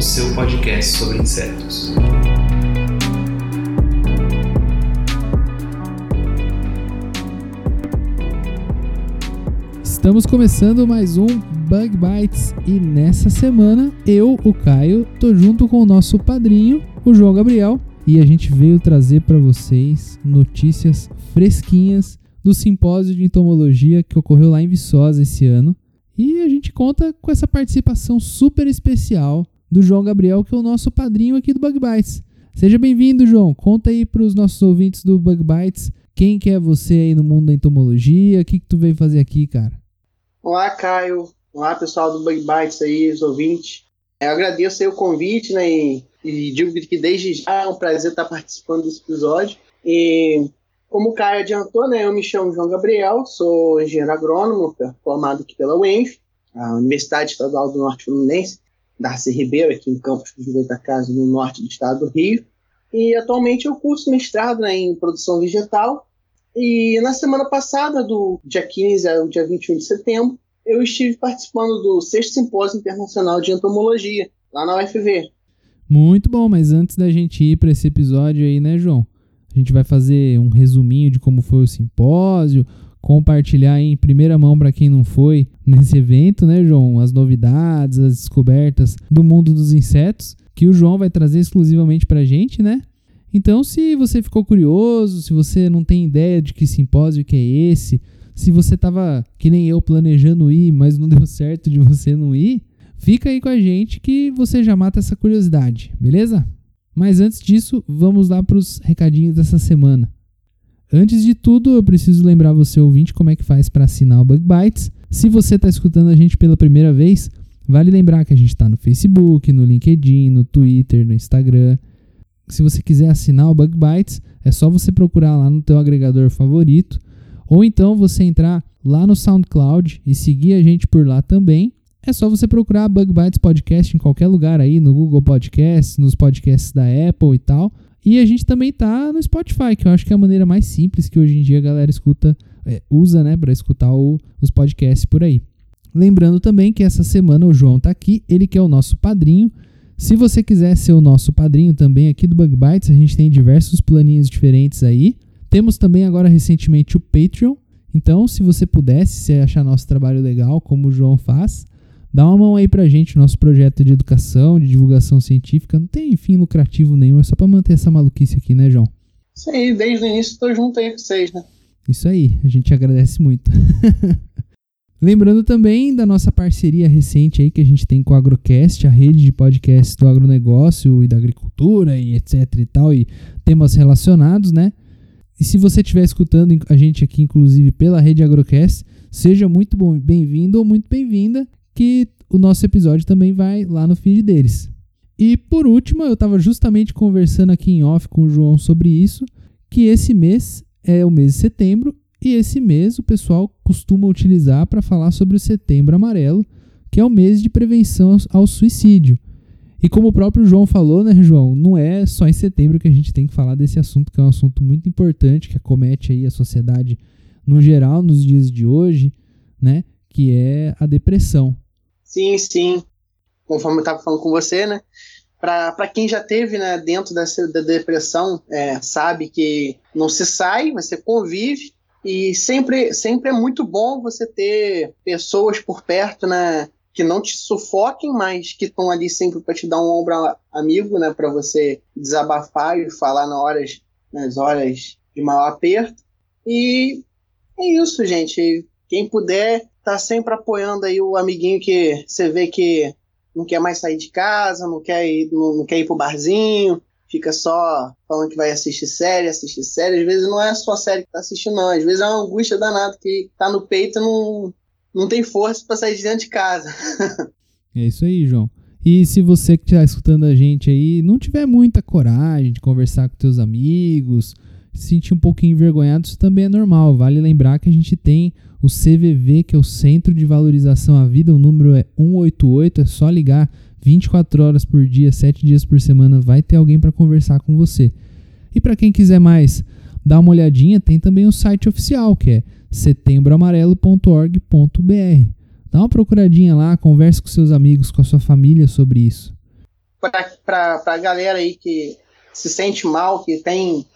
o seu podcast sobre insetos. Estamos começando mais um Bug Bites e nessa semana eu, o Caio, tô junto com o nosso padrinho, o João Gabriel, e a gente veio trazer para vocês notícias fresquinhas do simpósio de entomologia que ocorreu lá em Viçosa esse ano. E a gente conta com essa participação super especial do João Gabriel, que é o nosso padrinho aqui do Bug Bites. Seja bem-vindo, João. Conta aí para os nossos ouvintes do Bug Bites quem que é você aí no mundo da entomologia, o que, que tu veio fazer aqui, cara? Olá, Caio. Olá, pessoal do Bug Bites aí, os ouvintes. Eu agradeço aí o convite, né? E, e digo que desde já é um prazer estar participando desse episódio. E como o Caio adiantou, né? Eu me chamo João Gabriel, sou engenheiro agrônomo, formado aqui pela UENF, a Universidade Estadual do Norte Fluminense, Darcy Ribeiro, aqui em Campos do Goitacazes, no norte do estado do Rio. E atualmente eu curso mestrado né, em produção vegetal. E na semana passada, do dia 15 ao dia 21 de setembro, eu estive participando do sexto simpósio internacional de entomologia, lá na UFV. Muito bom, mas antes da gente ir para esse episódio aí, né, João? A gente vai fazer um resuminho de como foi o simpósio, compartilhar em primeira mão para quem não foi nesse evento, né, João? As novidades, as descobertas do mundo dos insetos, que o João vai trazer exclusivamente para a gente, né? Então, se você ficou curioso, se você não tem ideia de que simpósio que é esse, se você tava que nem eu planejando ir, mas não deu certo de você não ir, fica aí com a gente que você já mata essa curiosidade, beleza? Mas antes disso, vamos lá para os recadinhos dessa semana. Antes de tudo, eu preciso lembrar você ouvinte como é que faz para assinar o Bug Bites. Se você está escutando a gente pela primeira vez, vale lembrar que a gente está no Facebook, no LinkedIn, no Twitter, no Instagram. Se você quiser assinar o Bug Bites, é só você procurar lá no teu agregador favorito, ou então você entrar lá no SoundCloud e seguir a gente por lá também. É só você procurar Bug Bites Podcast em qualquer lugar aí, no Google Podcasts, nos podcasts da Apple e tal. E a gente também tá no Spotify, que eu acho que é a maneira mais simples que hoje em dia a galera escuta, é, usa, né, para escutar o- os podcasts por aí. Lembrando também que essa semana o João tá aqui, ele que é o nosso padrinho. Se você quiser ser o nosso padrinho também aqui do Bug Bites, a gente tem diversos planinhos diferentes aí. Temos também agora recentemente o Patreon. Então, se você pudesse, se achar nosso trabalho legal, como o João faz, dá uma mão aí pra gente, nosso projeto de educação, de divulgação científica. Não tem fim lucrativo nenhum, é só pra manter essa maluquice aqui, né, João? Isso aí, desde o início estou junto aí com vocês, né? Isso aí, a gente agradece muito. Lembrando também da nossa parceria recente aí que a gente tem com o Agrocast, a rede de podcasts do agronegócio e da agricultura e etc e tal, e temas relacionados, né? E se você estiver escutando a gente aqui, inclusive pela rede Agrocast, seja muito bem-vindo ou muito bem-vinda, que o nosso episódio também vai lá no feed deles. E por último, eu estava justamente conversando aqui em off com o João sobre isso, que esse mês é o mês de setembro e esse mês o pessoal costuma utilizar para falar sobre o Setembro Amarelo, que é o mês de prevenção ao suicídio. E como o próprio João falou, né, João, não é só em setembro que a gente tem que falar desse assunto, que é um assunto muito importante que acomete aí a sociedade no geral nos dias de hoje, né, que é a depressão. Sim, sim. Conforme eu estava falando com você, né? Para quem já teve né, dentro dessa, da depressão, é, sabe que não se sai, você convive. E sempre, sempre é muito bom você ter pessoas por perto, né? Que não te sufoquem, mas que estão ali sempre para te dar um ombro amigo, né? Para você desabafar e falar nas horas, nas horas de maior aperto. E é isso, gente. Quem puder, tá sempre apoiando aí o amiguinho que você vê que não quer mais sair de casa, não quer ir, não, não quer ir pro barzinho, fica só falando que vai assistir série, assistir série. Às vezes não é só série que tá assistindo, não. Às vezes é uma angústia danada que tá no peito e não, não tem força para sair de dentro de casa. É isso aí, João. E se você que está escutando a gente aí não tiver muita coragem de conversar com teus amigos, se sentir um pouquinho envergonhado, isso também é normal. Vale lembrar que a gente tem o CVV, que é o Centro de Valorização à Vida, o número é 188, é só ligar 24 horas por dia, 7 dias por semana, vai ter alguém para conversar com você. E para quem quiser mais dar uma olhadinha, tem também o site oficial, que é setembroamarelo.org.br. Dá uma procuradinha lá, converse com seus amigos, com a sua família sobre isso. Para a galera aí que se sente mal, que tem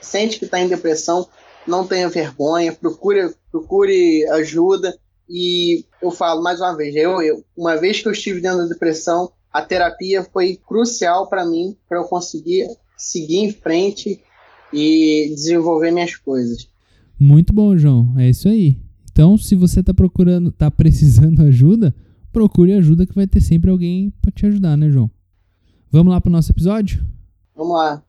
sente que está em depressão, não tenha vergonha, procure, procure ajuda. E eu falo mais uma vez, eu, eu uma vez que eu estive dentro da depressão, a terapia foi crucial para mim, para eu conseguir seguir em frente e desenvolver minhas coisas. Muito bom, João. É isso aí. Então, se você está procurando, está precisando ajuda, procure ajuda que vai ter sempre alguém para te ajudar, né, João? Vamos lá para o nosso episódio? Vamos lá.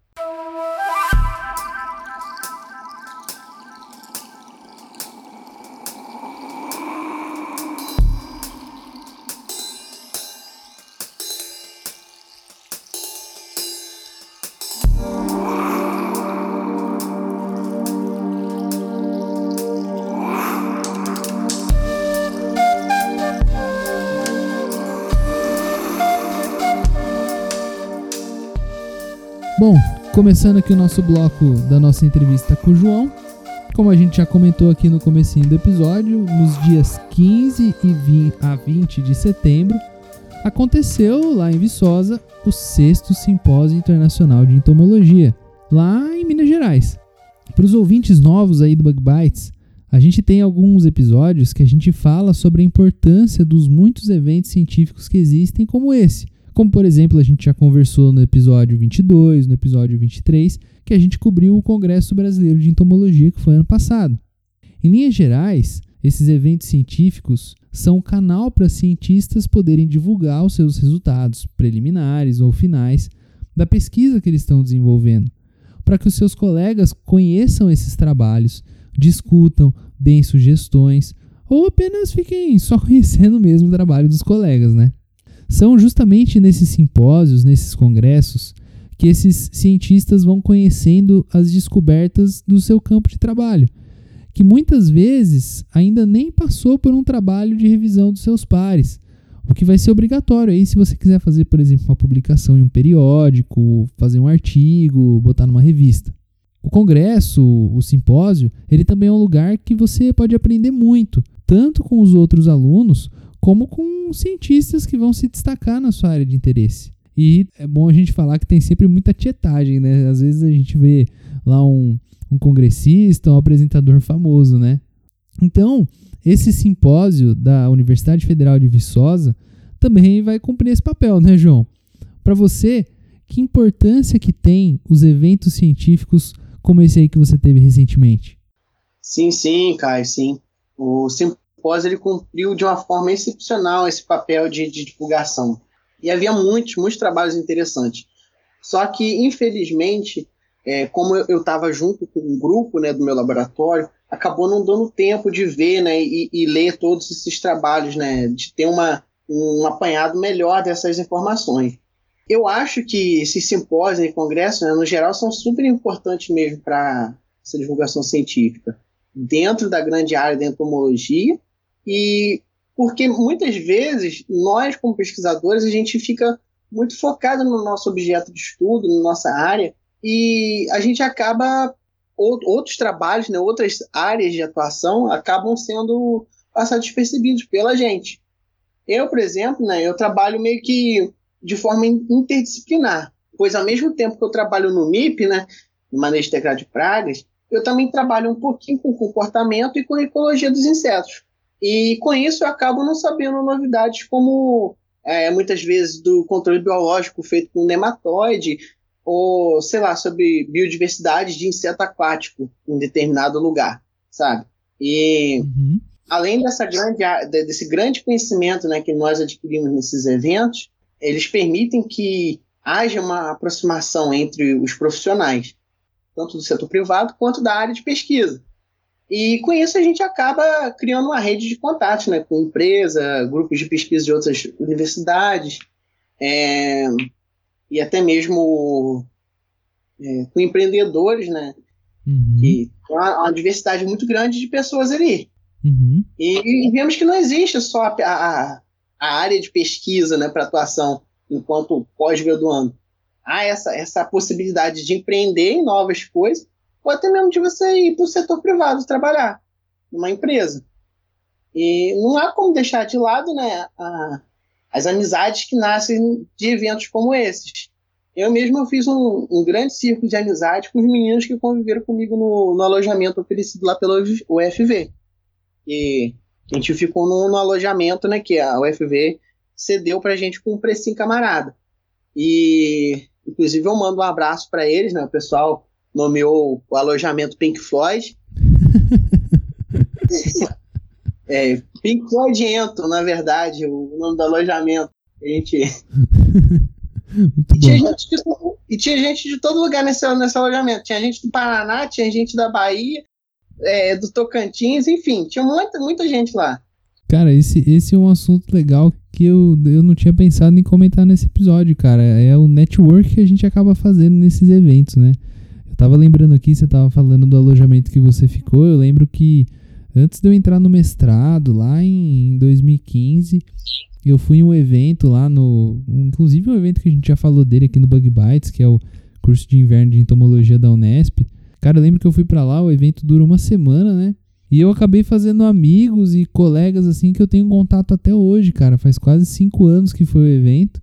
Bom, começando aqui o nosso bloco da nossa entrevista com o João. Como a gente já comentou aqui no comecinho do episódio, nos dias 15 e 20 a 20 de setembro, aconteceu lá em Viçosa o sexto Simpósio Internacional de Entomologia, lá em Minas Gerais. Para os ouvintes novos aí do Bug Bites, a gente tem alguns episódios que a gente fala sobre a importância dos muitos eventos científicos que existem, como esse, como, por exemplo, a gente já conversou no episódio 22, no episódio 23, que a gente cobriu o Congresso Brasileiro de Entomologia, que foi ano passado. Em linhas gerais, esses eventos científicos são um canal para cientistas poderem divulgar os seus resultados preliminares ou finais da pesquisa que eles estão desenvolvendo, para que os seus colegas conheçam esses trabalhos, discutam, deem sugestões ou apenas fiquem só conhecendo mesmo o trabalho dos colegas, né? São justamente nesses simpósios, nesses congressos, que esses cientistas vão conhecendo as descobertas do seu campo de trabalho, que muitas vezes ainda nem passou por um trabalho de revisão dos seus pares, o que vai ser obrigatório aí se você quiser fazer, por exemplo, uma publicação em um periódico, fazer um artigo, botar numa revista. O congresso, o simpósio, ele também é um lugar que você pode aprender muito, tanto com os outros alunos como com cientistas que vão se destacar na sua área de interesse. E é bom a gente falar que tem sempre muita tietagem, né? Às vezes a gente vê lá um, um congressista, um apresentador famoso, né? Então, esse simpósio da Universidade Federal de Viçosa também vai cumprir esse papel, né, João? Para você, que importância que tem os eventos científicos como esse aí que você teve recentemente? Sim, sim, Caio, sim. O pós ele cumpriu de uma forma excepcional esse papel de, de divulgação. E havia muitos, muitos trabalhos interessantes. Só que, infelizmente, é, como eu estava junto com um grupo né, do meu laboratório, acabou não dando tempo de ver né, e, e ler todos esses trabalhos, né, de ter uma, um apanhado melhor dessas informações. Eu acho que esses simpósios e congressos, né, no geral, são super importantes mesmo para essa divulgação científica. Dentro da grande área da entomologia e porque muitas vezes nós, como pesquisadores, a gente fica muito focado no nosso objeto de estudo, na nossa área, e a gente acaba outros trabalhos, né, outras áreas de atuação acabam sendo passados despercebidos pela gente. Eu, por exemplo, né, eu trabalho meio que de forma interdisciplinar, pois ao mesmo tempo que eu trabalho no MIP, né, no manejo de pragas, eu também trabalho um pouquinho com comportamento e com ecologia dos insetos. E com isso eu acabo não sabendo novidades como é, muitas vezes do controle biológico feito com nematóide, ou sei lá, sobre biodiversidade de inseto aquático em determinado lugar, sabe? E uhum. além dessa grande, desse grande conhecimento né, que nós adquirimos nesses eventos, eles permitem que haja uma aproximação entre os profissionais, tanto do setor privado quanto da área de pesquisa. E com isso a gente acaba criando uma rede de contatos né, com empresa, grupos de pesquisa de outras universidades. é, e até mesmo é, com empreendedores, né? Uhum. E uma, uma diversidade muito grande de pessoas ali. Uhum. E, e vemos que não existe só a, a, a área de pesquisa né, para atuação enquanto pós-graduando. Há essa, essa possibilidade de empreender em novas coisas, ou até mesmo de você ir para o setor privado trabalhar numa empresa. E não há como deixar de lado né, a, as amizades que nascem de eventos como esses. Eu mesmo fiz um, um, grande círculo de amizade com os meninos que conviveram comigo no, no alojamento oferecido lá pela UFV. E a gente ficou no, no alojamento, né, que a UFV cedeu pra gente com um precinho camarada. E, inclusive, eu mando um abraço para eles, né, o pessoal nomeou o alojamento Pink Floyd. é, Pink Floydento, na verdade, o nome do alojamento. A gente... e, tinha gente de, e tinha gente de todo lugar nesse, nesse alojamento. Tinha gente do Paraná, tinha gente da Bahia, é, do Tocantins, enfim, tinha muita, muita gente lá. Cara, esse, esse é um assunto legal que eu, eu não tinha pensado em comentar nesse episódio, cara. É o network que a gente acaba fazendo nesses eventos, né? Tava lembrando aqui, você tava falando do alojamento que você ficou. Eu lembro que antes de eu entrar no mestrado, lá em 2015, eu fui em um evento lá no. Inclusive um evento que a gente já falou dele aqui no Bug Bites, que é o curso de inverno de entomologia da Unesp. Cara, eu lembro que eu fui para lá, o evento dura uma semana, né? E eu acabei fazendo amigos e colegas assim que eu tenho contato até hoje, cara. Faz quase cinco anos que foi o evento.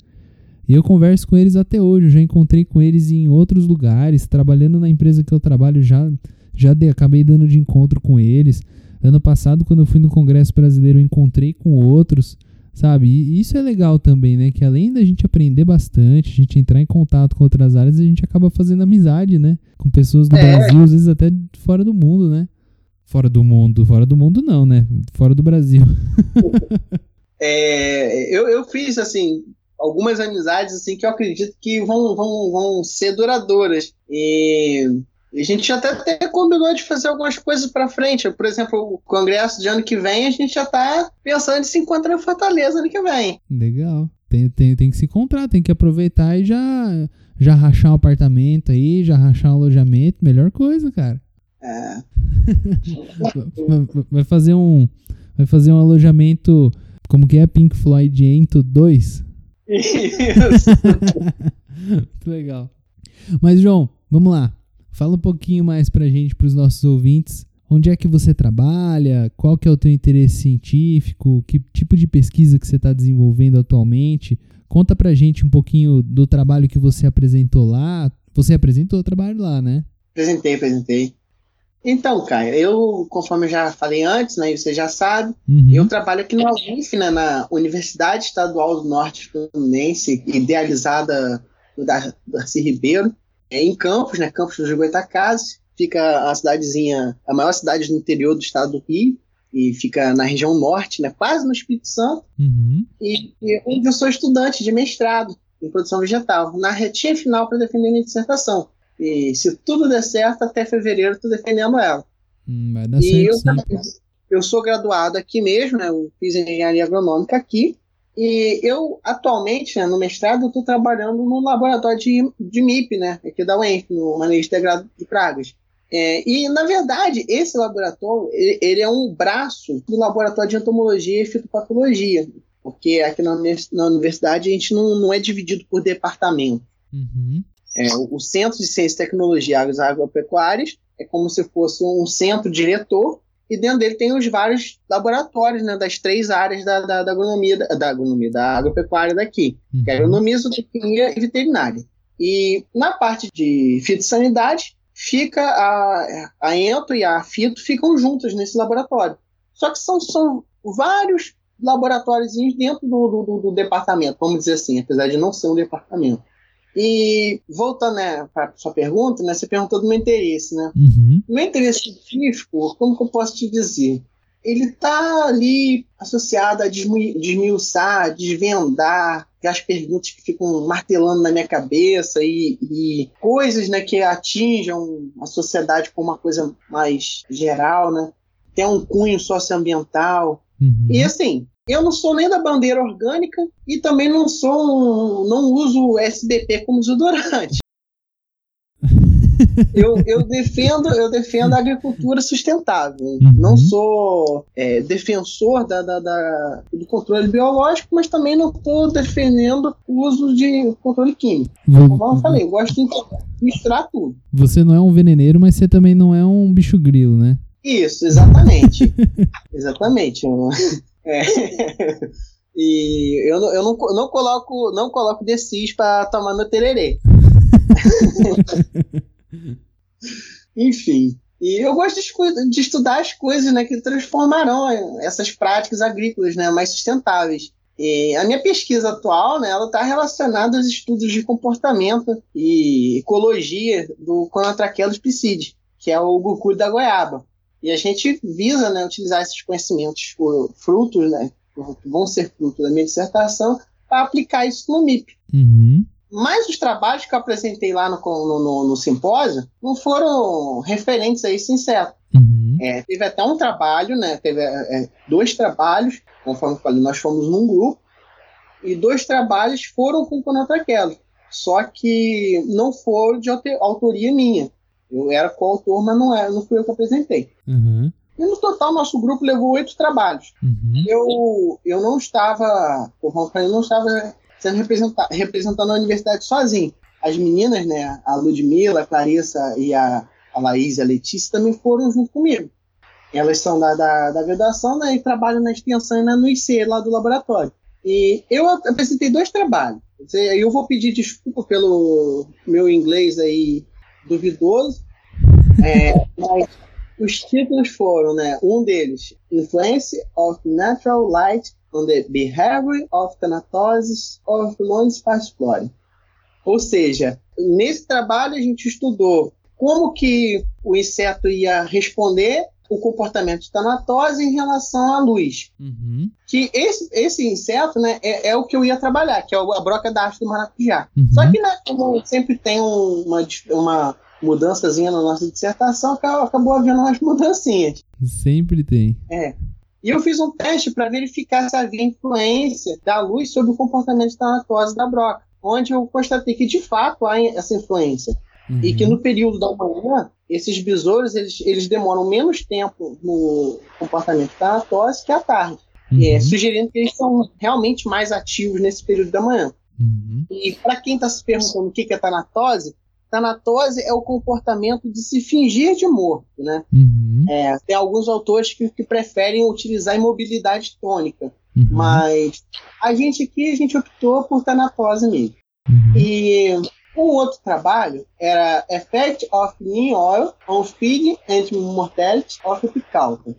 E eu converso com eles até hoje. Eu já encontrei com eles em outros lugares. Trabalhando na empresa que eu trabalho, já, já dei, acabei dando de encontro com eles. Ano passado, quando eu fui no Congresso Brasileiro, eu encontrei com outros. Sabe? E isso é legal também, né? Que além da gente aprender bastante, a gente entrar em contato com outras áreas, a gente acaba fazendo amizade, né? Com pessoas do é. Brasil, às vezes até fora do mundo, né? Fora do mundo, fora do mundo não, né? Fora do Brasil. é, eu, eu fiz, assim, algumas amizades, assim, que eu acredito que vão, vão, vão ser duradouras. E a gente até, até combinou de fazer algumas coisas para frente. Por exemplo, o congresso de ano que vem, a gente já tá pensando em se encontrar em Fortaleza ano que vem. Legal. Tem, tem, tem que se encontrar, tem que aproveitar e já, já rachar um apartamento aí, já rachar um alojamento. Melhor coisa, cara. É. vai fazer um. Vai fazer um alojamento. Como que é Pink Floyd Ento 2? Isso. Muito legal. Mas, João, vamos lá. Fala um pouquinho mais pra gente, pros nossos ouvintes. Onde é que você trabalha? Qual que é o teu interesse científico? Que tipo de pesquisa que você está desenvolvendo atualmente? Conta pra gente um pouquinho do trabalho que você apresentou lá. Você apresentou o trabalho lá, né? Apresentei, apresentei. Então, Caio, eu, conforme eu já falei antes, né, você já sabe, uhum. eu trabalho aqui na UF, né, na Universidade Estadual do Norte Fluminense, idealizada do Darcy Ribeiro é em Campos, né? Campos do Goitacazes, fica a cidadezinha, a maior cidade do interior do estado do Rio, e fica na região norte, né? Quase no Espírito Santo. Uhum. E, e onde eu sou estudante de mestrado em produção vegetal, na retinha final para defender minha dissertação. E se tudo der certo, até fevereiro estou defendendo ela. Hum, vai dar e certo, eu, eu sou graduado aqui mesmo, né? Eu fiz engenharia agronômica aqui. E eu, atualmente, né, no mestrado, estou trabalhando no laboratório de, de MIP, né, aqui da UENF, no Manejo Integrado de Pragas. É, e, na verdade, esse laboratório ele, ele, é um braço do laboratório de entomologia e fitopatologia, porque aqui na, na universidade a gente não, não é dividido por departamento. Uhum. É, o, Centro de Ciência e Tecnologia Agropecuárias é como se fosse um centro diretor e dentro dele tem os vários laboratórios né, das três áreas da, da, da agronomia, da, da, agronomia, da agropecuária daqui, uhum. que é agronomia, zootecnia e veterinária. E na parte de fitossanidade, fica a, a ento e a fito ficam juntas nesse laboratório. Só que são, são vários laboratórios dentro do, do, do, departamento, vamos dizer assim, apesar de não ser um departamento. E voltando né, para sua pergunta, né, você perguntou do meu interesse, né? Uhum. Meu interesse científico, como que eu posso te dizer? Ele está ali associado a desmiuçar, desvendar as perguntas que ficam martelando na minha cabeça e, e, coisas né, que atinjam a sociedade como uma coisa mais geral, né? Tem um cunho socioambiental. Uhum. E assim, Eu não sou nem da bandeira orgânica e também não sou, não uso SBP como desodorante. eu, eu, defendo, eu defendo a agricultura sustentável. Uhum. Não sou é, defensor da, da, da, do controle biológico, mas também não estou defendendo o uso de controle químico. Uhum. Como eu falei, eu gosto de misturar tudo. Você não é um veneneiro, mas você também não é um bicho grilo, né? Isso, exatamente. exatamente. É. E eu, não, eu não, não coloco não coloco decis para tomar meu tererê. Enfim. E eu gosto de, de, estudar as coisas né, que transformarão essas práticas agrícolas né, mais sustentáveis. E a minha pesquisa atual né, está relacionada aos estudos de comportamento e ecologia do Conotrachelos piscide, que é o gurgulho da goiaba. E a gente visa né, utilizar esses conhecimentos, frutos, né, que vão ser fruto da minha dissertação, para aplicar isso no MIP. Uhum. Mas os trabalhos que eu apresentei lá no, no, no, no simpósio não foram referentes a esse inseto. Uhum. É, teve até um trabalho, né? Teve é, dois trabalhos, conforme eu falei, nós fomos num grupo, e dois trabalhos foram com Conotraquelo. Só que não foram de autoria minha. Eu era coautor, mas não, era, não fui eu que apresentei. Uhum. E no total, nosso grupo levou oito trabalhos. Uhum. Eu, eu não estava, eu não estava sendo representando a universidade sozinho. As meninas, né, a Ludmila, a Clarissa e a, a Laís e a Letícia também foram junto comigo. Elas são da, da, da graduação né, e trabalham na extensão e no IC, lá do laboratório. E eu apresentei dois trabalhos. Eu vou pedir desculpa pelo meu inglês aí duvidoso, é, mas os títulos foram, né, um deles, Influence of Natural Light on the behavior of thanatosis of Pasplore. Ou seja, nesse trabalho a gente estudou como que o inseto ia responder o comportamento de tanatose em relação à luz. Uhum. Que esse, esse inseto né, é, é, o que eu ia trabalhar, que é a broca da haste do maracujá. Uhum. Só que, né, como sempre tem uma, uma mudançazinha na nossa dissertação, acabou havendo umas mudancinhas. Sempre tem. É. E eu fiz um teste para verificar se havia influência da luz sobre o comportamento da anatose da broca, onde eu constatei que de fato há essa influência. Uhum. E que no período da manhã, esses besouros eles, eles demoram menos tempo no comportamento da anatose que à tarde. Uhum. É, sugerindo que eles são realmente mais ativos nesse período da manhã. Uhum. E para quem está se perguntando o que é tanatose, Tanatose é o comportamento de se fingir de morto, né? Uhum. É, tem alguns autores que, que, preferem utilizar imobilidade tônica, uhum. mas a gente aqui a gente optou por tanatose mesmo. Uhum. E um outro trabalho era Effect of Neem Oil on Feed and Mortality of Picalta.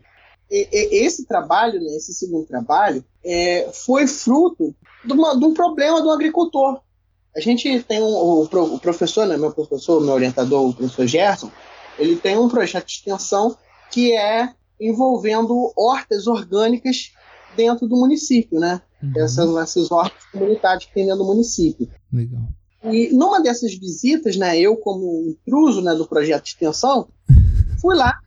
Esse trabalho, né, esse segundo trabalho, é, foi fruto de, uma, de um problema do agricultor a gente tem um, o, o, professor, né, meu professor, meu orientador, o professor Gerson, ele tem um projeto de extensão que é envolvendo hortas orgânicas dentro do município, né? Uhum. Essas, essas hortas comunitárias que tem dentro do município. Legal. E numa dessas visitas, né, eu como intruso né, do projeto de extensão, fui lá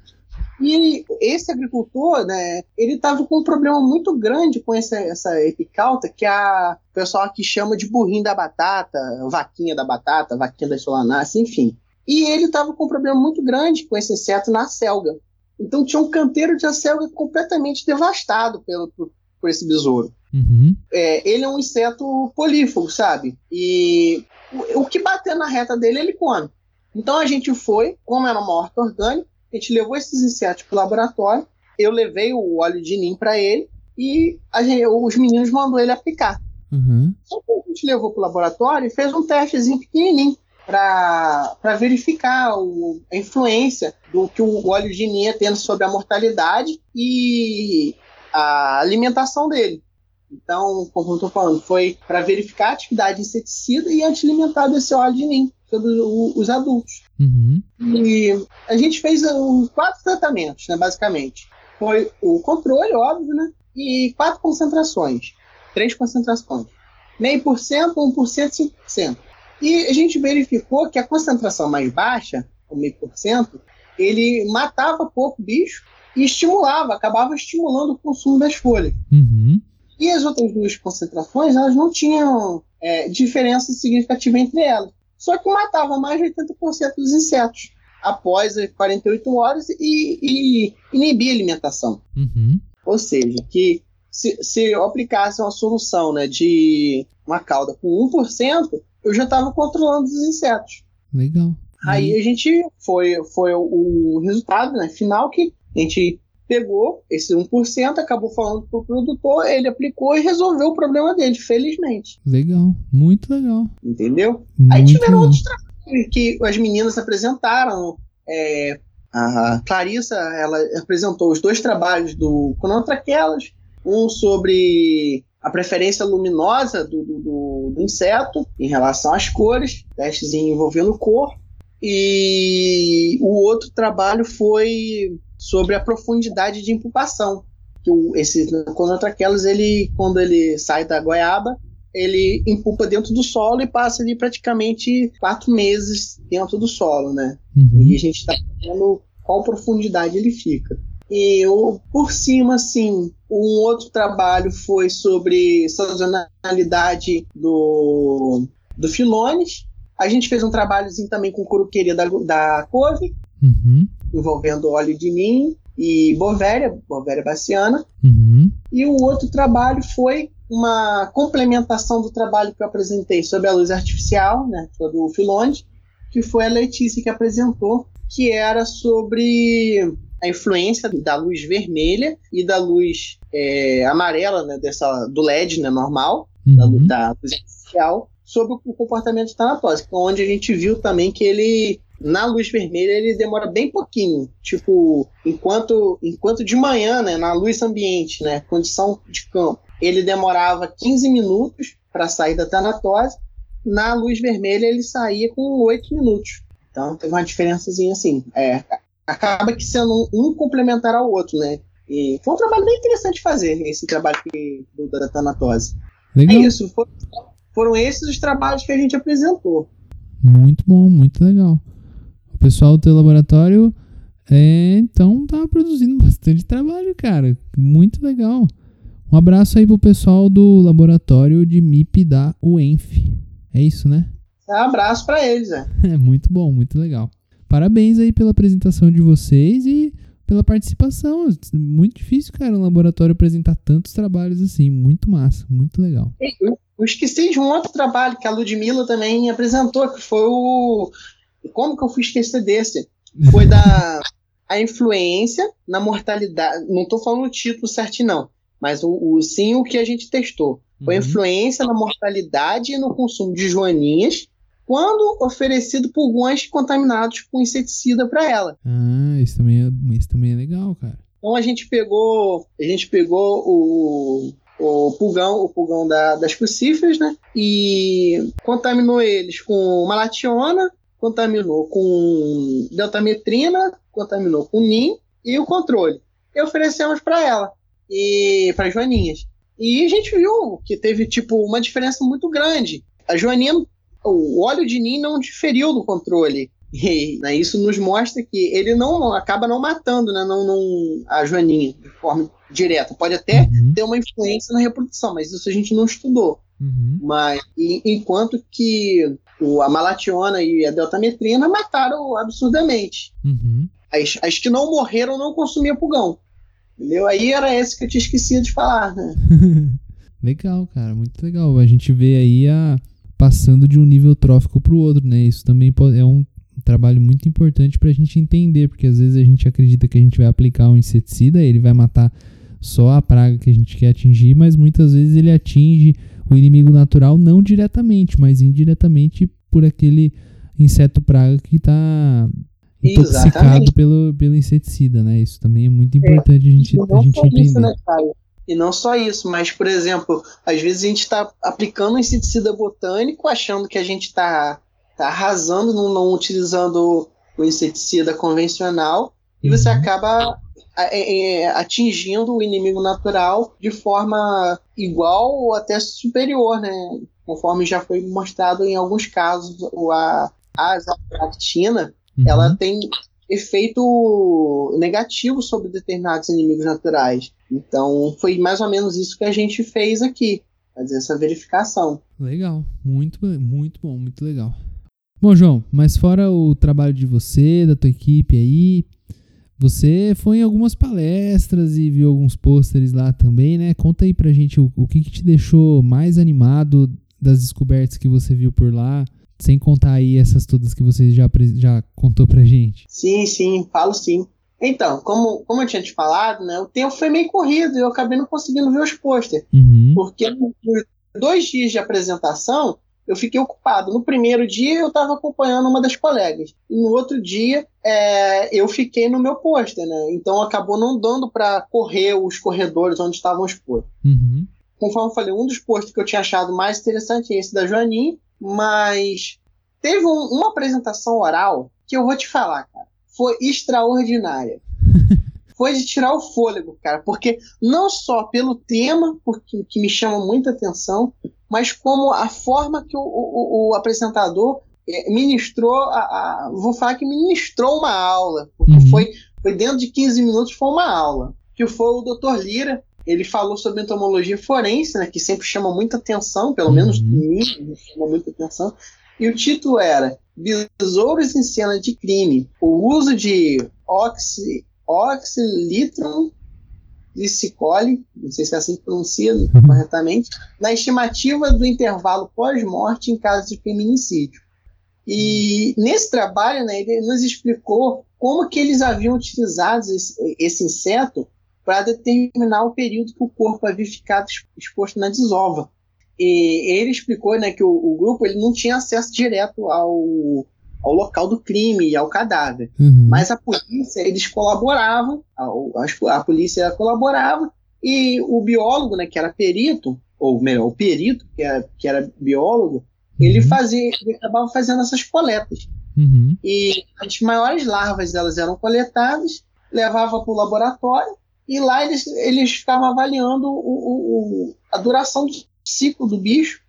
e esse agricultor, né, ele estava com um problema muito grande com essa, essa epicalta, que a, o pessoal aqui chama de burrinho da batata, vaquinha da batata, vaquinha da solanácea, enfim. E ele estava com um problema muito grande com esse inseto na selga. Então tinha um canteiro de acelga completamente devastado pelo, por, por esse besouro. Uhum. É, ele é um inseto polífago, sabe? E o, o que bater na reta dele, ele come. Então a gente foi, como era uma horta orgânica, a gente levou esses insetos para o laboratório, eu levei o óleo de NIM para ele e gente, os meninos mandou ele aplicar. Uhum. Então a gente levou para o laboratório e fez um testezinho pequenininho para verificar o, a influência do que o óleo de NIM ia tendo sobre a mortalidade e a alimentação dele. Então, como eu estou falando, foi para verificar a atividade inseticida e anti-alimentar desse óleo de NIM sobre os adultos. Uhum. E a gente fez um, quatro tratamentos, né, basicamente. Foi o controle, óbvio, né? E quatro concentrações. Três concentrações. Meio por cento, 1%, 5%. E a gente verificou que a concentração mais baixa, o meio por cento, ele matava pouco bicho e estimulava, acabava estimulando o consumo das folhas. Uhum. E as outras duas concentrações, elas não tinham é, diferença significativa entre elas. Só que matava mais de 80% dos insetos após 48 horas e, e inibir a alimentação. Uhum. Ou seja, que se, se eu aplicasse uma solução né, de uma cauda com 1%, eu já estava controlando os insetos. Legal. Aí a gente foi, foi o resultado né, final que a gente pegou esse 1%, acabou falando pro produtor, ele aplicou e resolveu o problema dele, felizmente. Legal, muito legal. Entendeu? Muito Aí tiveram legal. outros trabalhos que as meninas apresentaram. é, a Clarissa ela apresentou os dois trabalhos do Contra Aquelas, um sobre a preferência luminosa do, do- do- do inseto em relação às cores, testes envolvendo cor, e o outro trabalho foi sobre a profundidade de incubação. Que o, esse Contra Aquelas, ele, quando ele sai da goiaba, ele empupa dentro do solo e passa ali praticamente quatro meses dentro do solo, né? Uhum. E a gente está vendo qual profundidade ele fica. E eu, por cima, assim, um outro trabalho foi sobre sazonalidade do, do Filones. A gente fez um trabalhozinho também com coruqueria da, da couve, Uhum. Envolvendo óleo de ninho e bovéria, bovéria baciana. Uhum. E o outro trabalho foi uma complementação do trabalho que eu apresentei sobre a luz artificial, né, sobre o Filonde, que foi a Letícia que apresentou, que era sobre a influência da luz vermelha e da luz é, amarela, né, dessa, do LED né, normal, da, Uhum. lu- da luz artificial, sobre o comportamento tanatóxico, onde a gente viu também que ele na luz vermelha ele demora bem pouquinho, tipo, enquanto enquanto de manhã, né, na luz ambiente, né, condição de campo, ele demorava 15 minutos para sair da tanatose, na luz vermelha ele saía com 8 minutos. Então teve uma diferençazinha assim, é, acaba que sendo um, complementar ao outro, né? E foi um trabalho bem interessante fazer, esse trabalho que, do, da tanatose. É Legal. isso, foram, foram esses os trabalhos que a gente apresentou. Muito bom, muito legal. O pessoal do teu laboratório, é, então, tá produzindo bastante trabalho, cara. Muito legal. Um abraço aí pro pessoal do laboratório de MIP da UENF. É isso, né? Um abraço para eles, né? É muito bom, muito legal. Parabéns aí pela apresentação de vocês e pela participação. Muito difícil, cara, um laboratório apresentar tantos trabalhos assim. Muito massa, muito legal. Eu esqueci de um outro trabalho que a Ludmilla também apresentou, que foi o. Como que eu fui esquecer desse? Foi da a influência na mortalidade. Não estou falando o título certinho, não. Mas o, o sim o que a gente testou. Foi a Uhum. influência na mortalidade e no consumo de joaninhas quando oferecido por contaminados com inseticida para ela. Ah, isso também, é, isso também é legal, cara. Então a gente pegou, a gente pegou o, o pulgão, o pulgão da- das crucíferas, né? E contaminou eles com malationa, contaminou com deltametrina, contaminou com NIM e o controle. E oferecemos para ela e para as joaninhas. E a gente viu que teve tipo uma diferença muito grande. A joaninha, o óleo de NIM não diferiu do controle. E né, isso nos mostra que ele não acaba não matando né, não, não, a joaninha de forma direta. Pode até Uhum, ter uma influência na reprodução, mas isso a gente não estudou. uhum. Mas enquanto que o, a malationa e a deltametrina mataram absurdamente. Uhum. As, as que não morreram não consumiam pulgão. Entendeu? Aí era esse que eu tinha esquecido de falar, né? legal, cara, muito legal. A gente vê aí a passando de um nível trófico pro outro, né? Isso também é um trabalho muito importante pra gente entender, porque às vezes a gente acredita que a gente vai aplicar um inseticida, ele vai matar só a praga que a gente quer atingir, mas muitas vezes ele atinge o inimigo natural não diretamente, mas indiretamente por aquele inseto praga que está intoxicado Exatamente. pelo, pelo inseticida, né? Isso também é muito importante a gente, E a não gente só isso, entender. né? E não só isso, mas, por exemplo, às vezes a gente está aplicando um inseticida botânico achando que a gente está tá arrasando, não, não utilizando o inseticida convencional, e você Uhum. acaba é, é, atingindo o inimigo natural de forma igual ou até superior, né? Conforme já foi mostrado em alguns casos, a, a azafractina, Uhum. ela tem efeito negativo sobre determinados inimigos naturais. Então, foi mais ou menos isso que a gente fez aqui, fazer essa verificação. Legal, muito, muito bom, muito legal. Bom, João, mas fora o trabalho de você, da tua equipe aí, você foi em algumas palestras e viu alguns pôsteres lá também, né? Conta aí pra gente o, o que, que te deixou mais animado das descobertas que você viu por lá, sem contar aí essas todas que você já, já contou pra gente. Sim, sim, falo sim. Então, como, como eu tinha te falado, né, o tempo foi meio corrido e eu acabei não conseguindo ver os pôsteres. Uhum. Porque nos dois dias de apresentação, eu fiquei ocupado. No primeiro dia, eu estava acompanhando uma das colegas. E no outro dia, é, eu fiquei no meu pôster, né? Então acabou não dando para correr os corredores onde estavam os pôsteres. Uhum. Conforme eu falei, um dos pôsteres que eu tinha achado mais interessante é esse da Joaninha, mas teve um, uma apresentação oral que eu vou te falar, cara. Foi extraordinária. foi de tirar o fôlego, cara, porque não só pelo tema, porque, que me chama muita atenção, mas como a forma que o, o, o apresentador é, ministrou, a, a, vou falar que ministrou uma aula, porque uhum. foi, foi dentro de 15 minutos, foi uma aula, que foi o Dr. Lira, ele falou sobre entomologia forense, né, que sempre chama muita atenção, pelo uhum. menos mim, chama muita atenção, e o título era Besouros em cena de crime, o uso de oxi, Oxylitron glicicole, não sei se é assim que pronuncia uhum. corretamente, na estimativa do intervalo pós-morte em caso de feminicídio. E nesse trabalho, né, ele nos explicou como que eles haviam utilizado esse, esse inseto para determinar o período que o corpo havia ficado exposto na desova. E ele explicou né, que o, o grupo ele não tinha acesso direto ao, ao local do crime e ao cadáver. Uhum. Mas a polícia, eles colaboravam, a, a, polícia colaborava, e o biólogo, né, que era perito, ou melhor, o perito, que era, que era biólogo, uhum. ele fazia, ele acabava fazendo essas coletas. Uhum. E as maiores larvas elas eram coletadas, levava para o laboratório, e lá eles, eles ficavam avaliando o, o, o, a duração do ciclo do bicho.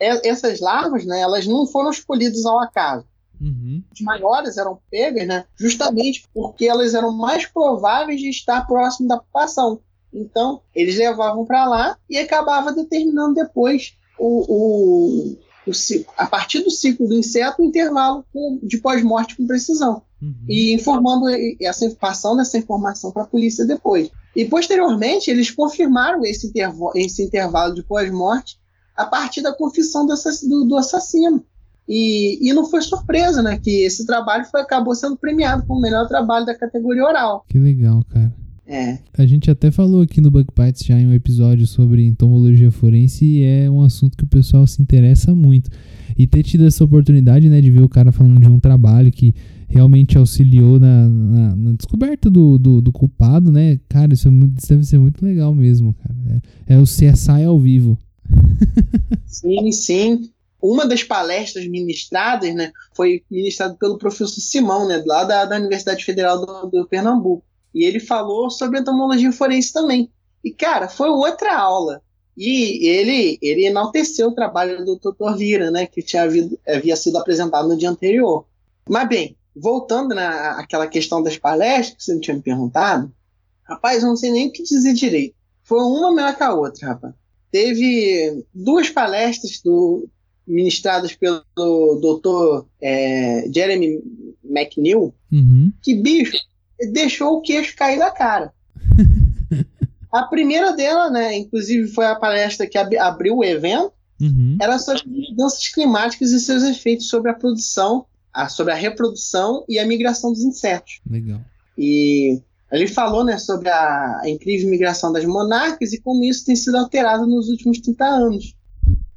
E, essas larvas, né, elas não foram escolhidas ao acaso Uhum. As maiores eram pegas, né? Justamente porque elas eram mais prováveis de estar próximo da população. Então, eles levavam para lá e acabava determinando depois o, o, o, a partir do ciclo do inseto, o intervalo de pós-morte com precisão. Uhum. E informando essa passando essa informação para a polícia depois. E posteriormente, eles confirmaram esse, intervalo, esse intervalo de pós-morte a partir da confissão do, do assassino. E, e não foi surpresa, né? Que esse trabalho foi, acabou sendo premiado como o melhor trabalho da categoria oral. Que legal, cara. É. A gente até falou aqui no Bug Bites já em um episódio sobre entomologia forense e é um assunto que o pessoal se interessa muito. E ter tido essa oportunidade, né, de ver o cara falando de um trabalho que realmente auxiliou na, na, na descoberta do, do, do, culpado, né? Cara, isso, é muito, isso, deve ser muito legal mesmo, cara. É, é o CSI ao vivo. Sim, sim uma das palestras ministradas, né, foi ministrada pelo professor Simão, né, lá da, da Universidade Federal do, do, Pernambuco. E ele falou sobre entomologia forense também. E, cara, foi outra aula. E ele, ele enalteceu o trabalho do Dr. Lira, né, que tinha havido, havia sido apresentado no dia anterior. Mas, bem, voltando naquela questão das palestras que você não tinha me perguntado, rapaz, eu não sei nem o que dizer direito. Foi uma melhor que a outra, rapaz. Teve duas palestras do, ministradas pelo doutor é, Jeremy McNeil, uhum. que, bicho, deixou o queixo cair da cara. a primeira dela, né, inclusive foi a palestra que ab abriu o evento, uhum. era sobre mudanças climáticas e seus efeitos sobre a produção, a, sobre a reprodução e a migração dos insetos. Legal. E ele falou né, sobre a, a incrível migração das monarcas e como isso tem sido alterado nos últimos 30 anos.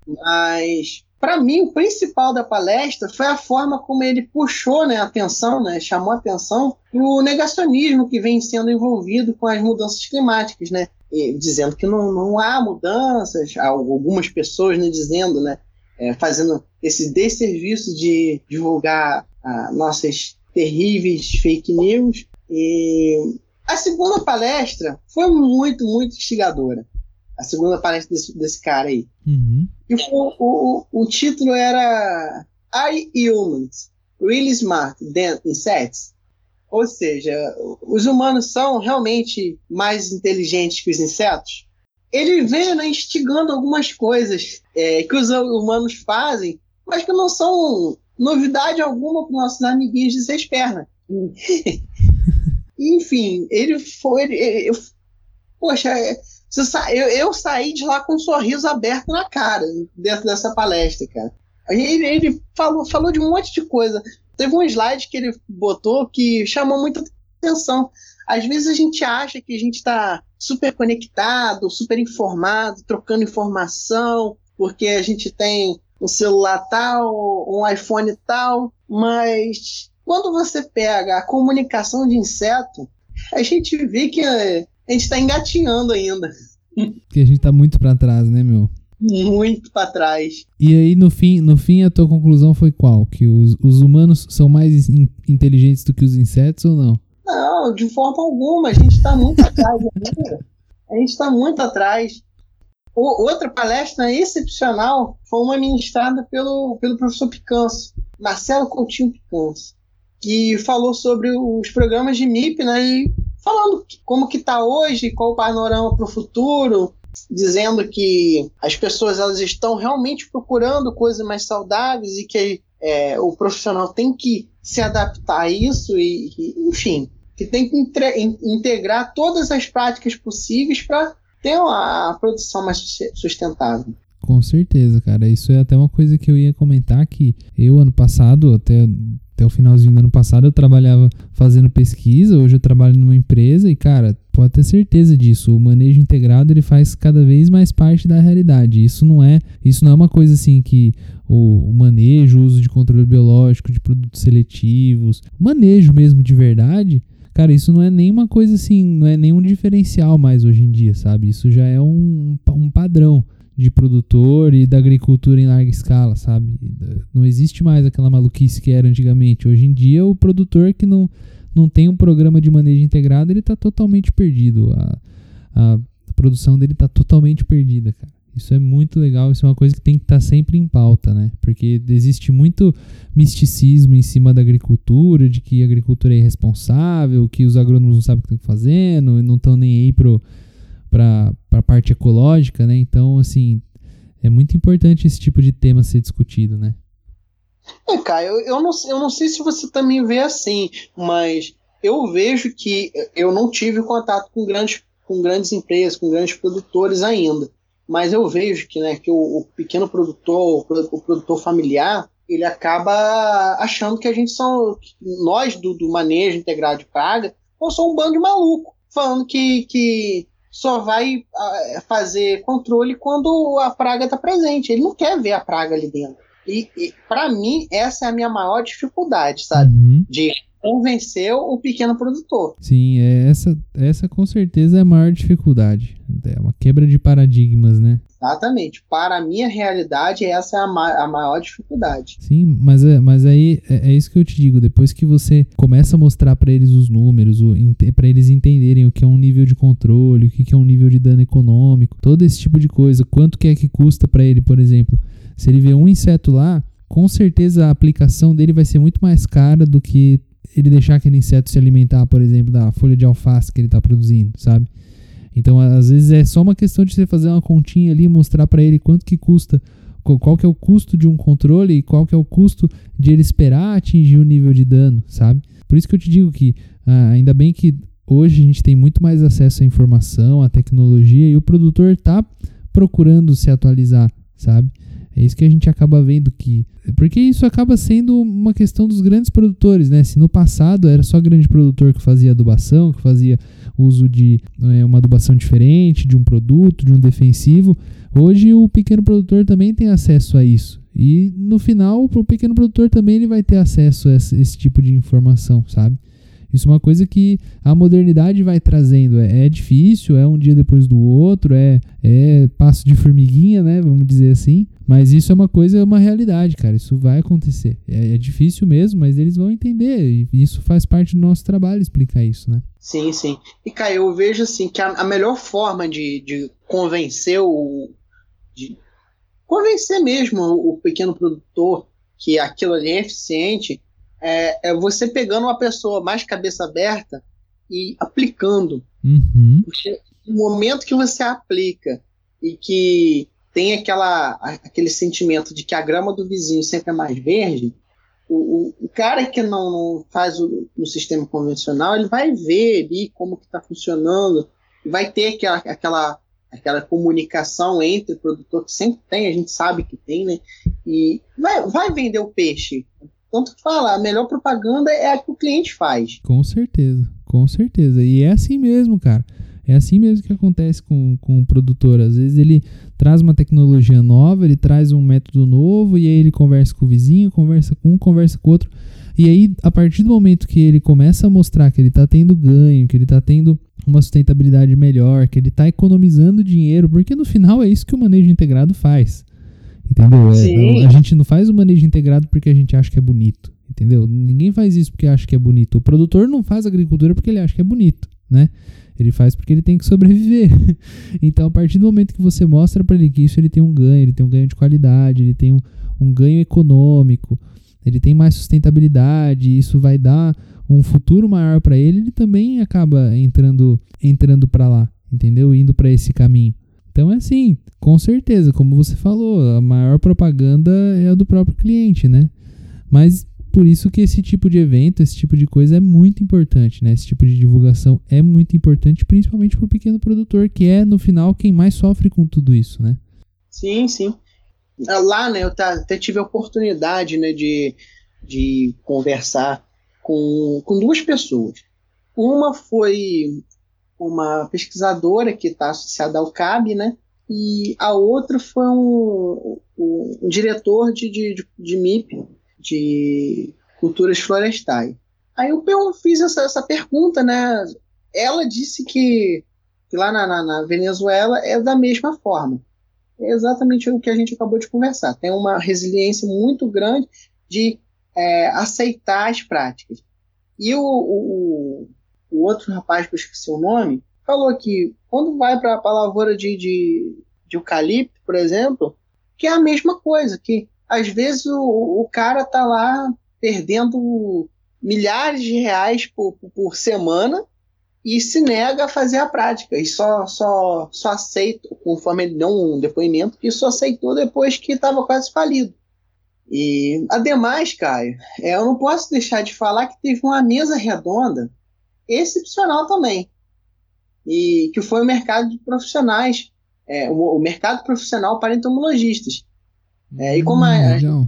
Mas para mim, o principal da palestra foi a forma como ele puxou né, a atenção, né, chamou a atenção para o negacionismo que vem sendo envolvido com as mudanças climáticas, né, e, dizendo que não, não há mudanças, algumas pessoas né, dizendo, né, é, fazendo esse desserviço de divulgar ah, nossas terríveis fake news. E a segunda palestra foi muito, muito instigadora a segunda palestra desse, desse cara aí. Uhum. E o, o, o, título era Are Humans Really Smart Than Insects? Ou seja, os humanos são realmente mais inteligentes que os insetos? Ele vem né, instigando algumas coisas é, que os humanos fazem, mas que não são novidade alguma para nossos amiguinhos de seis pernas. Enfim, ele foi. Ele, eu, poxa, eu, eu saí de lá com um sorriso aberto na cara dentro dessa palestra, cara. Ele, ele falou, falou de um monte de coisa. Teve um slide que ele botou que chamou muita atenção. Às vezes a gente acha que a gente está super conectado, super informado, trocando informação, porque a gente tem um celular tal, um iPhone tal, mas quando você pega a comunicação de inseto, a gente vê que a gente está engatinhando ainda. Que a gente está muito para trás, né, meu? Muito para trás. E aí, no fim, no fim, a tua conclusão foi qual? Que os, os humanos são mais in, inteligentes do que os insetos ou não? Não, de forma alguma. A gente está muito atrás ainda. A gente está muito atrás. O, outra palestra excepcional foi uma ministrada pelo, pelo professor Picanso, Marcelo Coutinho Picanso, que falou sobre os programas de MIP, né? E falando como que está hoje, qual o panorama para o futuro, dizendo que as pessoas elas estão realmente procurando coisas mais saudáveis e que é, o profissional tem que se adaptar a isso e, e enfim, que tem que integrar todas as práticas possíveis para ter uma produção mais sustentável. Com certeza, cara. Isso é até uma coisa que eu ia comentar que eu ano passado, até até o finalzinho do ano passado eu trabalhava fazendo pesquisa, hoje eu trabalho numa empresa e, cara, pode ter certeza disso. O manejo integrado ele faz cada vez mais parte da realidade. Isso não é, isso não é uma coisa assim que o, o manejo, o uso de controle biológico, de produtos seletivos, manejo mesmo de verdade, Cara, isso não é nenhuma coisa assim, não é nenhum diferencial mais hoje em dia, sabe? Isso já é um, um padrão de produtor e da agricultura em larga escala, sabe? Não existe mais aquela maluquice que era antigamente. Hoje em dia, o produtor que não, não tem um programa de manejo integrado, ele está totalmente perdido. A, a produção dele está totalmente perdida, cara. Isso é muito legal, isso é uma coisa que tem que estar tá sempre em pauta, né? Porque existe muito misticismo em cima da agricultura, de que a agricultura é irresponsável, que os agrônomos não sabem o que estão fazendo e não estão nem aí para a parte ecológica, né? Então, assim, é muito importante esse tipo de tema ser discutido, né? É, eu, eu, não, eu não sei se você também vê assim, mas eu vejo que eu não tive contato com grandes, com grandes empresas, com grandes produtores ainda mas eu vejo que, né, que o, o pequeno produtor, o, produtor familiar, ele acaba achando que a gente são, nós do, do manejo integrado de praga, ou sou um bando de maluco, falando que, que só vai fazer controle quando a praga está presente. Ele não quer ver a praga ali dentro. E, e para mim, essa é a minha maior dificuldade, sabe? Uhum. De convenceu o pequeno produtor. Sim, é essa, essa com certeza é a maior dificuldade. É uma quebra de paradigmas, né? Exatamente. Para a minha realidade, essa é a, ma a maior dificuldade. Sim, mas, é, mas aí é, é, isso que eu te digo. Depois que você começa a mostrar para eles os números, para eles entenderem o que é um nível de controle, o que é um nível de dano econômico, todo esse tipo de coisa, quanto que é que custa para ele, por exemplo, se ele vê um inseto lá, com certeza a aplicação dele vai ser muito mais cara do que ele deixar aquele inseto se alimentar, por exemplo, da folha de alface que ele está produzindo, sabe? Então, às vezes é só uma questão de você fazer uma continha ali, mostrar para ele quanto que custa, qual que é o custo de um controle e qual que é o custo de ele esperar atingir o nível de dano, sabe? Por isso que eu te digo que ah, ainda bem que hoje a gente tem muito mais acesso à informação, à tecnologia e o produtor está procurando se atualizar, sabe? É isso que a gente acaba vendo que. Porque isso acaba sendo uma questão dos grandes produtores, né? Se no passado era só grande produtor que fazia adubação, que fazia uso de é, uma adubação diferente, de um produto, de um defensivo, hoje o pequeno produtor também tem acesso a isso. E no final, o pequeno produtor também ele vai ter acesso a esse, esse tipo de informação, sabe? Isso é uma coisa que a modernidade vai trazendo. É, é, difícil, é um dia depois do outro, é, é passo de formiguinha, né? Vamos dizer assim. Mas isso é uma coisa, é uma realidade, cara. Isso vai acontecer. É, é difícil mesmo, mas eles vão entender. E isso faz parte do nosso trabalho explicar isso, né? Sim, sim. E, cara, eu vejo assim que a, a melhor forma de, de convencer o. De convencer mesmo o pequeno produtor que aquilo ali é eficiente é, é você pegando uma pessoa mais cabeça aberta e aplicando. Uhum. Porque no momento que você aplica e que tem aquela, aquele sentimento de que a grama do vizinho sempre é mais verde, o, o, o cara que não, não faz o, no sistema convencional, ele vai ver ali como que está funcionando, vai ter aquela, aquela, aquela comunicação entre o produtor, que sempre tem, a gente sabe que tem, né? E vai, vai vender o peixe. Tanto fala, a melhor propaganda é a que o cliente faz. Com certeza, com certeza. E é assim mesmo, cara. É assim mesmo que acontece com, com o produtor. Às vezes ele traz uma tecnologia nova, ele traz um método novo, e aí ele conversa com o vizinho, conversa com um, conversa com o outro. E aí, a partir do momento que ele começa a mostrar que ele está tendo ganho, que ele está tendo uma sustentabilidade melhor, que ele está economizando dinheiro, porque no final é isso que o manejo integrado faz. Entendeu? É, a gente não faz o manejo integrado porque a gente acha que é bonito. Entendeu? Ninguém faz isso porque acha que é bonito. O produtor não faz agricultura porque ele acha que é bonito, né? Ele faz porque ele tem que sobreviver. então, a partir do momento que você mostra para ele que isso ele tem um ganho, ele tem um ganho de qualidade, ele tem um, um ganho econômico, ele tem mais sustentabilidade, isso vai dar um futuro maior para ele, ele também acaba entrando entrando para lá, entendeu? Indo para esse caminho. Então é assim, com certeza, como você falou, a maior propaganda é a do próprio cliente, né? Mas por isso que esse tipo de evento, esse tipo de coisa é muito importante, né? Esse tipo de divulgação é muito importante, principalmente para o pequeno produtor, que é, no final, quem mais sofre com tudo isso, né? Sim, sim. Ah, lá, né, eu até tive a oportunidade, né, de, de conversar com, com duas pessoas. Uma foi uma pesquisadora que está associada ao CAB, né? E a outra foi um, um, um diretor de, de, de MIP, de culturas florestais. Aí eu fiz essa, essa pergunta, né? Ela disse que, que lá na, na, na, Venezuela é da mesma forma. É exatamente o que a gente acabou de conversar. Tem uma resiliência muito grande de é, aceitar as práticas. E o, o, o, outro rapaz, que eu esqueci o nome, falou que quando vai para a lavoura de, de, de eucalipto, por exemplo, que é a mesma coisa, que às vezes o, o cara tá lá perdendo milhares de reais por, por semana e se nega a fazer a prática. E só só só aceita conforme ele deu um depoimento que só aceitou depois que estava quase falido. E ademais Caio é, eu não posso deixar de falar que teve uma mesa redonda excepcional também e que foi o mercado de profissionais é, o, o mercado profissional para entomologistas é, e como a, hum,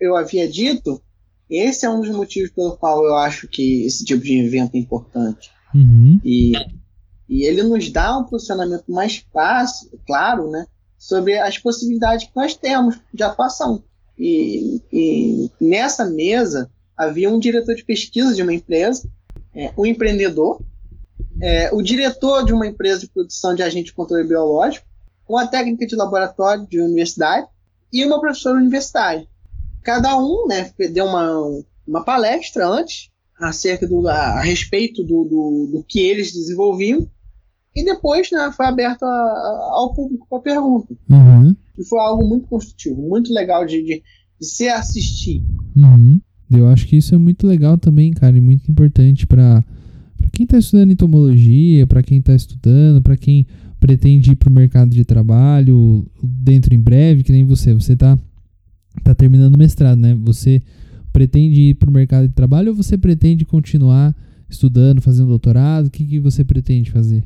eu havia dito, esse é um dos motivos pelo qual eu acho que esse tipo de evento é importante. Uhum. E, e ele nos dá um posicionamento mais fácil, claro, né, sobre as possibilidades que nós temos de atuação. E, e nessa mesa havia um diretor de pesquisa de uma empresa, é, um empreendedor, é, o diretor de uma empresa de produção de agente de controle biológico, uma técnica de laboratório de universidade e uma professora universitária. Cada um né, deu uma, uma palestra antes acerca do, a, a respeito do, do, do, que eles desenvolviam e depois né, foi aberto a, a, ao público para pergunta. Uhum. E foi algo muito construtivo, muito legal de, de, de se assistir. Uhum. Eu acho que isso é muito legal também, cara, e muito importante para quem está estudando entomologia, para quem está estudando, para quem pretende ir para o mercado de trabalho dentro em breve, que nem você, você está tá terminando o mestrado, né? Você pretende ir para o mercado de trabalho ou você pretende continuar estudando, fazendo doutorado? O que, que você pretende fazer?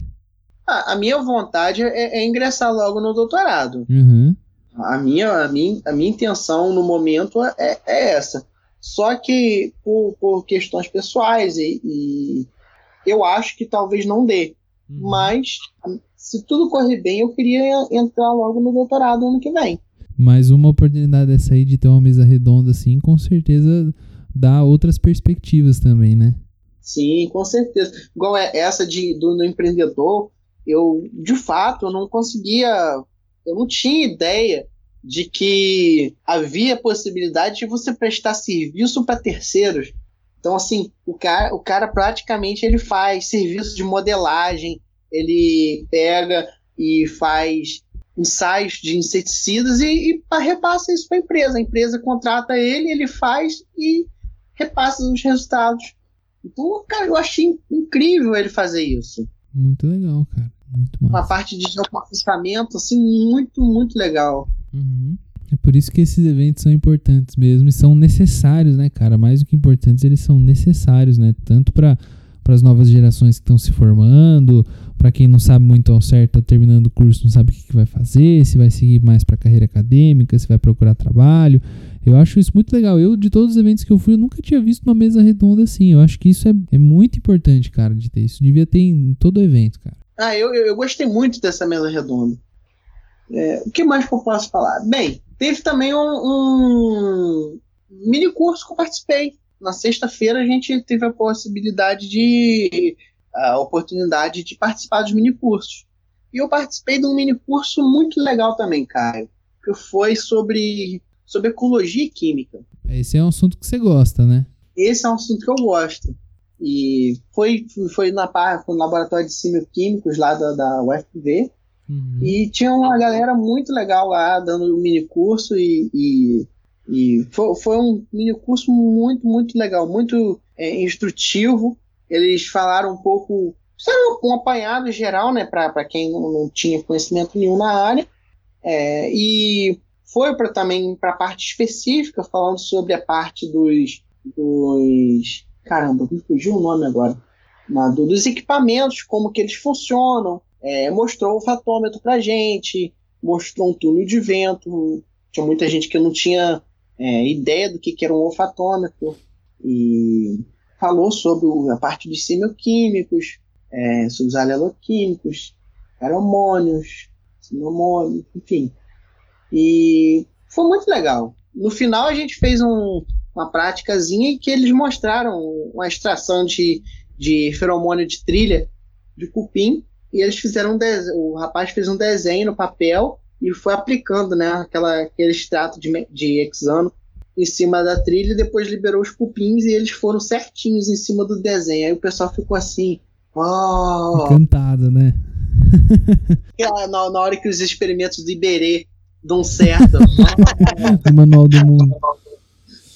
Ah, a minha vontade é, é, ingressar logo no doutorado. Uhum. A, minha, a, minha, a minha intenção no momento é, é essa. Só que por, por questões pessoais e, e, eu acho que talvez não dê. Uhum. Mas se tudo correr bem, eu queria entrar logo no doutorado ano que vem. Mas uma oportunidade dessa aí de ter uma mesa redonda assim, com certeza dá outras perspectivas também, né? Sim, com certeza. Igual é essa de, do, do empreendedor, eu, de fato, eu não conseguia, eu não tinha ideia de que havia possibilidade de você prestar serviço para terceiros. Então, assim, o cara, o cara praticamente ele faz serviço de modelagem, ele pega e faz ensaios de inseticidas e, e repassa isso para a empresa. A empresa contrata ele, ele faz e repassa os resultados. Então, cara, eu achei incrível ele fazer isso. Muito legal, cara. Muito massa. Uma parte de geoprocessamento, assim, muito, muito legal. Uhum. É por isso que esses eventos são importantes mesmo e são necessários, né, cara? Mais do que importantes, eles são necessários, né? Tanto para as novas gerações que estão se formando, para quem não sabe muito ao certo, tá terminando o curso, não sabe o que, que vai fazer, se vai seguir mais para carreira acadêmica, se vai procurar trabalho. Eu acho isso muito legal. Eu, de todos os eventos que eu fui, eu nunca tinha visto uma mesa redonda assim. Eu acho que isso é, é muito importante, cara, de ter. Isso devia ter em todo evento, cara. Ah, eu, eu gostei muito dessa mesa redonda. É, o que mais que eu posso falar? Bem, teve também um, um mini curso que eu participei. Na sexta-feira a gente teve a possibilidade de. a oportunidade de participar dos mini cursos. E eu participei de um mini curso muito legal também, Caio. Que foi sobre, sobre ecologia e química. Esse é um assunto que você gosta, né? Esse é um assunto que eu gosto. E foi, foi na no laboratório de químicos lá da, da UFV. Uhum. E tinha uma galera muito legal lá dando um mini curso e, e, e foi, foi, um mini curso muito, muito legal, muito é, instrutivo. Eles falaram um pouco, um apanhado geral, né, para quem não, não, tinha conhecimento nenhum na área. É, e foi para também para a parte específica, falando sobre a parte dos, dos caramba, me fugiu o nome agora, dos equipamentos, como que eles funcionam, é, mostrou o fatômetro pra gente, mostrou um túnel de vento, tinha muita gente que não tinha é, ideia do que, que era um olfatômetro, e falou sobre a parte dos semioquímicos, é, sobre os aleloquímicos, feromônios, sinomônios, enfim. E foi muito legal. No final a gente fez um, uma práticazinha em que eles mostraram uma extração de, de feromônio de trilha de cupim e eles fizeram um o rapaz fez um desenho no papel e foi aplicando né, aquela, aquele extrato de, de hexano em cima da trilha e depois liberou os cupins e eles foram certinhos em cima do desenho. Aí o pessoal ficou assim, oh! Encantado, né? na, na hora que os experimentos de Iberê dão certo. o manual do mundo.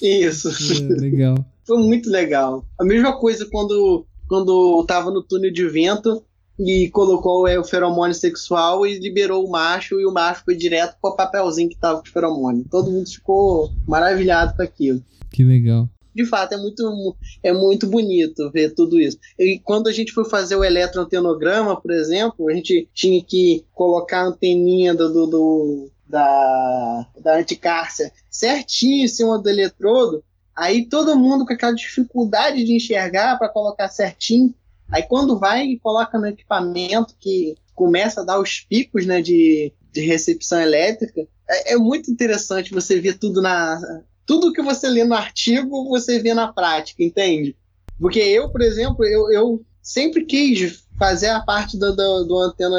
Isso. É, legal. Foi muito legal. A mesma coisa quando, quando tava no túnel de vento e colocou é, o feromônio sexual e liberou o macho e o macho foi direto pro papelzinho que tava com o feromônio. Todo mundo ficou maravilhado com aquilo. Que legal. De fato, é muito, é muito bonito ver tudo isso. E quando a gente foi fazer o eletroantenograma, por exemplo, a gente tinha que colocar a anteninha do, do, do da, da anticárcia certinho em cima do eletrodo, aí todo mundo com aquela dificuldade de enxergar para colocar certinho. Aí quando vai e coloca no equipamento que começa a dar os picos né, de, de recepção elétrica, é, é muito interessante você ver tudo na. Tudo que você lê no artigo, você vê na prática, entende? Porque eu, por exemplo, eu, eu sempre quis fazer a parte do, do, do, anteno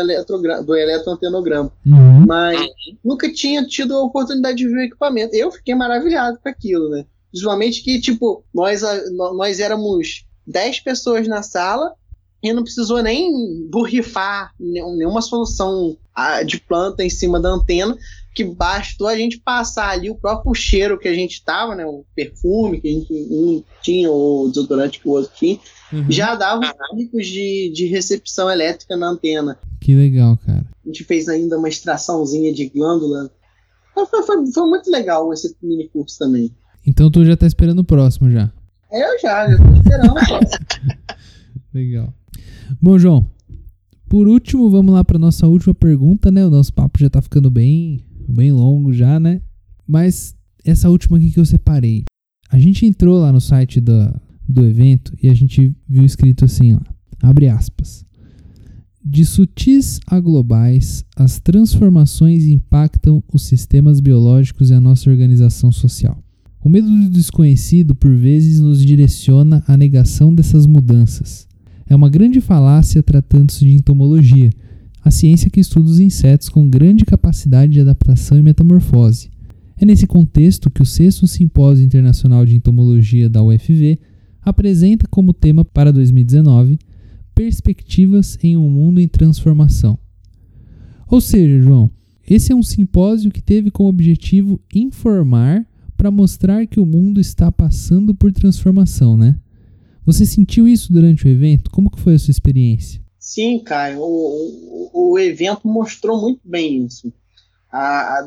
do eletroantenograma. Uhum. Mas nunca tinha tido a oportunidade de ver o equipamento. Eu fiquei maravilhado com aquilo, né? Principalmente que, tipo, nós, nós éramos 10 pessoas na sala e não precisou nem borrifar nenhuma solução de planta em cima da antena, que bastou a gente passar ali o próprio cheiro que a gente tava, né? O perfume que a gente um tinha, ou o desodorante que o outro tinha, uhum. já dava os picos de, de recepção elétrica na antena. Que legal, cara. A gente fez ainda uma extraçãozinha de glândula. Foi, foi, foi muito legal esse mini curso também. Então tu já tá esperando o próximo já? É, eu já, já tô esperando o próximo. legal. Bom, João, por último, vamos lá para nossa última pergunta, né? O nosso papo já tá ficando bem, bem longo já, né? Mas essa última aqui que eu separei. A gente entrou lá no site da, do evento e a gente viu escrito assim, ó, abre aspas. De sutis a globais, as transformações impactam os sistemas biológicos e a nossa organização social. O medo do desconhecido por vezes nos direciona à negação dessas mudanças. É uma grande falácia tratando-se de entomologia, a ciência que estuda os insetos com grande capacidade de adaptação e metamorfose. É nesse contexto que o sexto Simpósio Internacional de Entomologia da UFV apresenta como tema para 2019 Perspectivas em um Mundo em Transformação. Ou seja, João, esse é um simpósio que teve como objetivo informar para mostrar que o mundo está passando por transformação, né? Você sentiu isso durante o evento? Como que foi a sua experiência? Sim, Caio. O, o, o evento mostrou muito bem isso.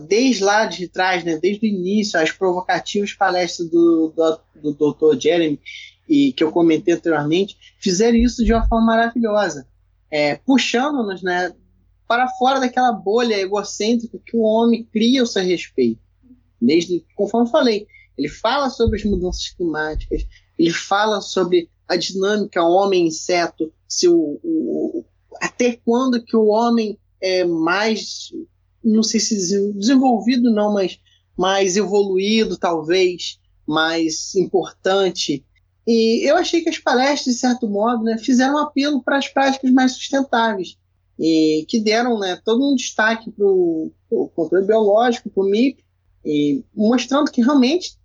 Desde lá de trás, né, desde o início, as provocativas palestras do, do, do Dr. Jeremy, e que eu comentei anteriormente, fizeram isso de uma forma maravilhosa, é, puxando-nos né, para fora daquela bolha egocêntrica que o homem cria ao seu respeito. Desde, conforme falei, ele fala sobre as mudanças climáticas, ele fala sobre a dinâmica homem-inseto, se o, o, até quando que o homem é mais, não sei se desenvolvido não, mas mais evoluído talvez, mais importante. E eu achei que as palestras, de certo modo, né, fizeram um apelo para as práticas mais sustentáveis e que deram né, todo um destaque para o controle biológico, para o MIP, e mostrando que realmente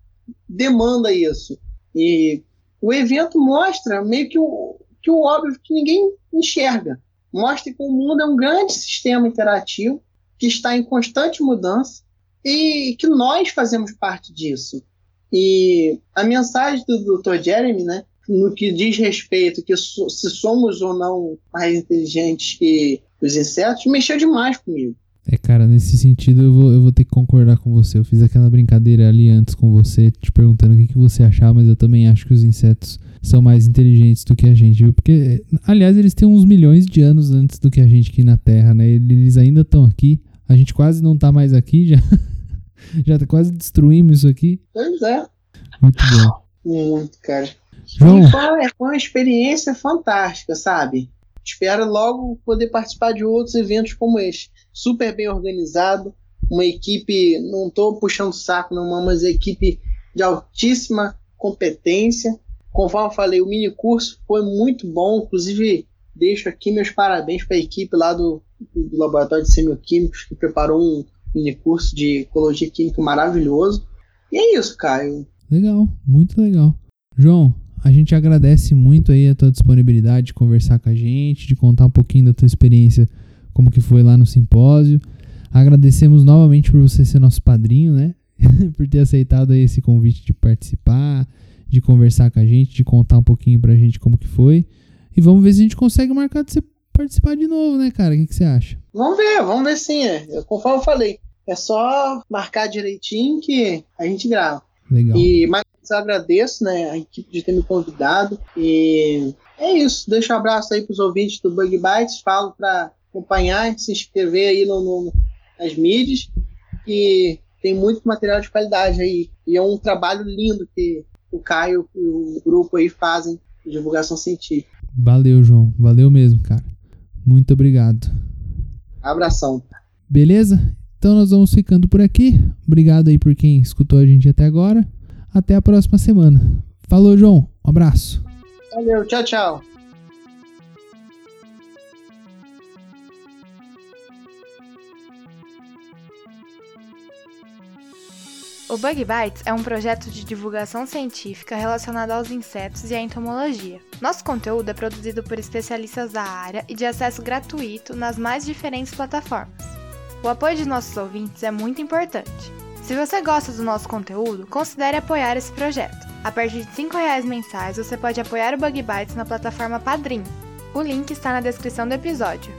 demanda isso. E o evento mostra meio que o, que o óbvio que ninguém enxerga. Mostra que o mundo é um grande sistema interativo que está em constante mudança e que nós fazemos parte disso. E a mensagem do Dr. Jeremy, né, no que diz respeito que se somos ou não mais inteligentes que os insetos, mexeu demais comigo. É, cara, nesse sentido eu vou, eu vou ter que concordar com você. Eu fiz aquela brincadeira ali antes com você, te perguntando o que, que você achava, mas eu também acho que os insetos são mais inteligentes do que a gente, viu? Porque, aliás, eles têm uns milhões de anos antes do que a gente aqui na Terra, né? Eles ainda estão aqui. A gente quase não tá mais aqui, já, já quase destruímos isso aqui. Pois é. Muito bom. Muito, cara. João. E foi, foi uma experiência fantástica, sabe? Espero logo poder participar de outros eventos como este. Super bem organizado, uma equipe, não estou puxando saco, não, mas equipe de altíssima competência. Conforme falei, o mini curso foi muito bom, inclusive deixo aqui meus parabéns para a equipe lá do, do Laboratório de Semioquímicos que preparou um mini curso de ecologia química maravilhoso. E é isso, Caio. Legal, muito legal. João, a gente agradece muito aí a tua disponibilidade de conversar com a gente, de contar um pouquinho da tua experiência, como que foi lá no simpósio. Agradecemos novamente por você ser nosso padrinho, né? por ter aceitado esse convite de participar, de conversar com a gente, de contar um pouquinho pra gente como que foi. E vamos ver se a gente consegue marcar de você participar de novo, né, cara? O que, que você acha? Vamos ver, vamos ver sim. É. Conforme eu falei, é só marcar direitinho que a gente grava. Legal. E mais agradeço, né, a equipe de ter me convidado. E é isso. Deixa um abraço aí pros ouvintes do Bug Bites. Falo para acompanhar, se inscrever aí no, no, nas mídias. E tem muito material de qualidade aí. E é um trabalho lindo que o Caio e o grupo aí fazem de divulgação científica. Valeu, João. Valeu mesmo, cara. Muito obrigado. Abração. Beleza? Então nós vamos ficando por aqui. Obrigado aí por quem escutou a gente até agora. Até a próxima semana. Falou, João. Um abraço. Valeu, tchau, tchau. O Bug Bites é um projeto de divulgação científica relacionado aos insetos e à entomologia. Nosso conteúdo é produzido por especialistas da área e de acesso gratuito nas mais diferentes plataformas. O apoio de nossos ouvintes é muito importante. Se você gosta do nosso conteúdo, considere apoiar esse projeto. A partir de R$ reais mensais, você pode apoiar o Bug Bites na plataforma Padrim. O link está na descrição do episódio.